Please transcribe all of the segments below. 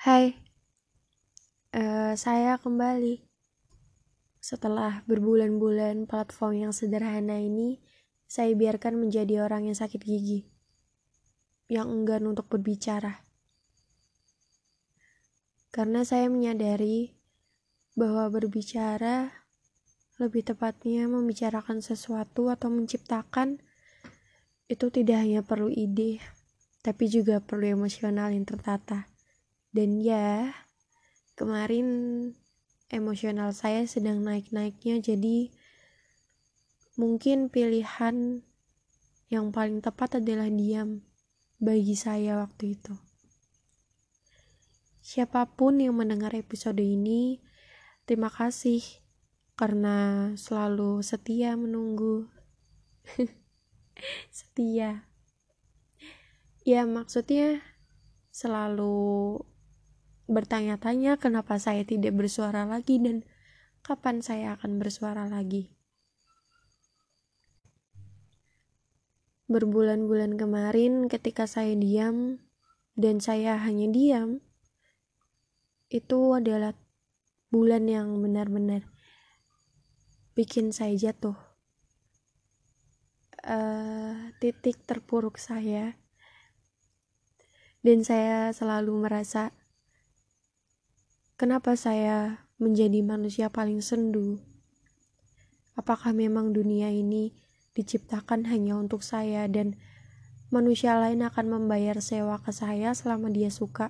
Hai, uh, saya kembali. Setelah berbulan-bulan platform yang sederhana ini, saya biarkan menjadi orang yang sakit gigi, yang enggan untuk berbicara. Karena saya menyadari bahwa berbicara lebih tepatnya membicarakan sesuatu atau menciptakan itu tidak hanya perlu ide, tapi juga perlu emosional yang tertata. Dan ya, kemarin emosional saya sedang naik-naiknya, jadi mungkin pilihan yang paling tepat adalah diam bagi saya waktu itu. Siapa pun yang mendengar episode ini, terima kasih karena selalu setia menunggu. setia ya maksudnya selalu bertanya-tanya kenapa saya tidak bersuara lagi dan kapan saya akan bersuara lagi. Berbulan-bulan kemarin ketika saya diam dan saya hanya diam, itu adalah bulan yang benar-benar bikin saya jatuh uh, titik terpuruk saya dan saya selalu merasa kenapa saya menjadi manusia paling sendu apakah memang dunia ini diciptakan hanya untuk saya dan manusia lain akan membayar sewa ke saya selama dia suka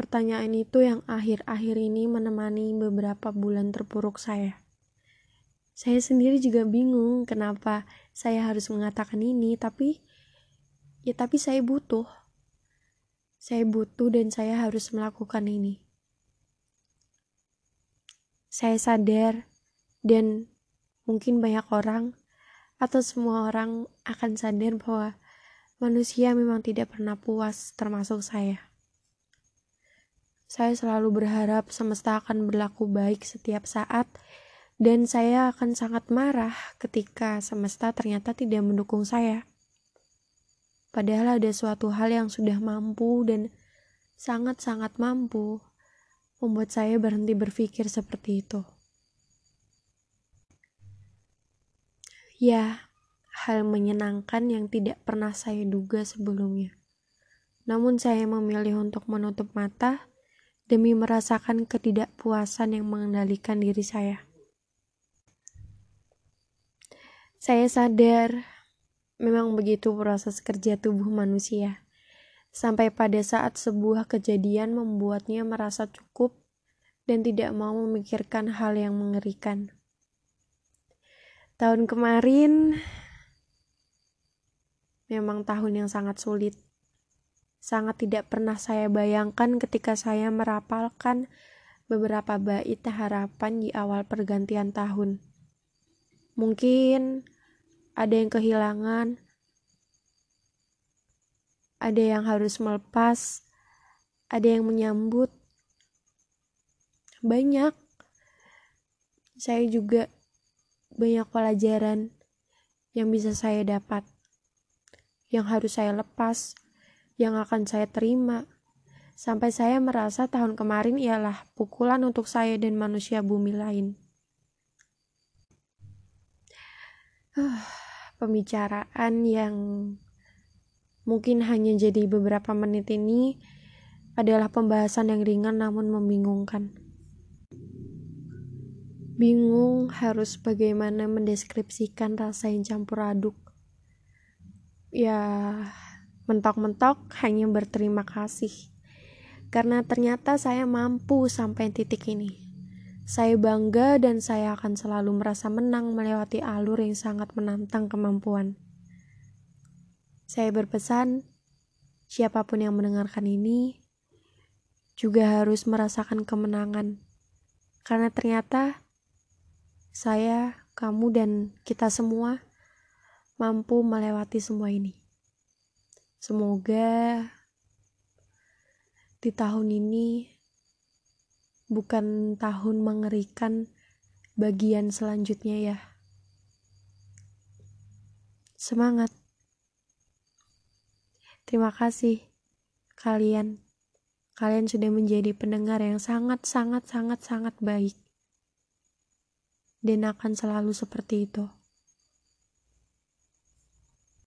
Pertanyaan itu yang akhir-akhir ini menemani beberapa bulan terpuruk saya. Saya sendiri juga bingung kenapa saya harus mengatakan ini, tapi ya tapi saya butuh. Saya butuh dan saya harus melakukan ini. Saya sadar dan mungkin banyak orang atau semua orang akan sadar bahwa manusia memang tidak pernah puas termasuk saya. Saya selalu berharap semesta akan berlaku baik setiap saat dan saya akan sangat marah ketika semesta ternyata tidak mendukung saya. Padahal ada suatu hal yang sudah mampu dan sangat-sangat mampu membuat saya berhenti berpikir seperti itu. Ya, hal menyenangkan yang tidak pernah saya duga sebelumnya. Namun saya memilih untuk menutup mata demi merasakan ketidakpuasan yang mengendalikan diri saya. Saya sadar memang begitu proses kerja tubuh manusia. Sampai pada saat sebuah kejadian membuatnya merasa cukup dan tidak mau memikirkan hal yang mengerikan. Tahun kemarin memang tahun yang sangat sulit. Sangat tidak pernah saya bayangkan ketika saya merapalkan beberapa bait harapan di awal pergantian tahun. Mungkin ada yang kehilangan, ada yang harus melepas, ada yang menyambut. Banyak. Saya juga banyak pelajaran yang bisa saya dapat, yang harus saya lepas, yang akan saya terima. Sampai saya merasa tahun kemarin ialah pukulan untuk saya dan manusia bumi lain. Pembicaraan yang mungkin hanya jadi beberapa menit ini adalah pembahasan yang ringan namun membingungkan. Bingung harus bagaimana mendeskripsikan rasa yang campur aduk. Ya, mentok-mentok hanya berterima kasih. Karena ternyata saya mampu sampai titik ini. Saya bangga dan saya akan selalu merasa menang melewati alur yang sangat menantang kemampuan. Saya berpesan, siapa pun yang mendengarkan ini juga harus merasakan kemenangan. Karena ternyata saya, kamu, dan kita semua mampu melewati semua ini. Semoga di tahun ini bukan tahun mengerikan bagian selanjutnya ya. Semangat. Terima kasih. kalian. Kalian sudah menjadi pendengar yang sangat, sangat, sangat, sangat baik. Dan akan selalu seperti itu.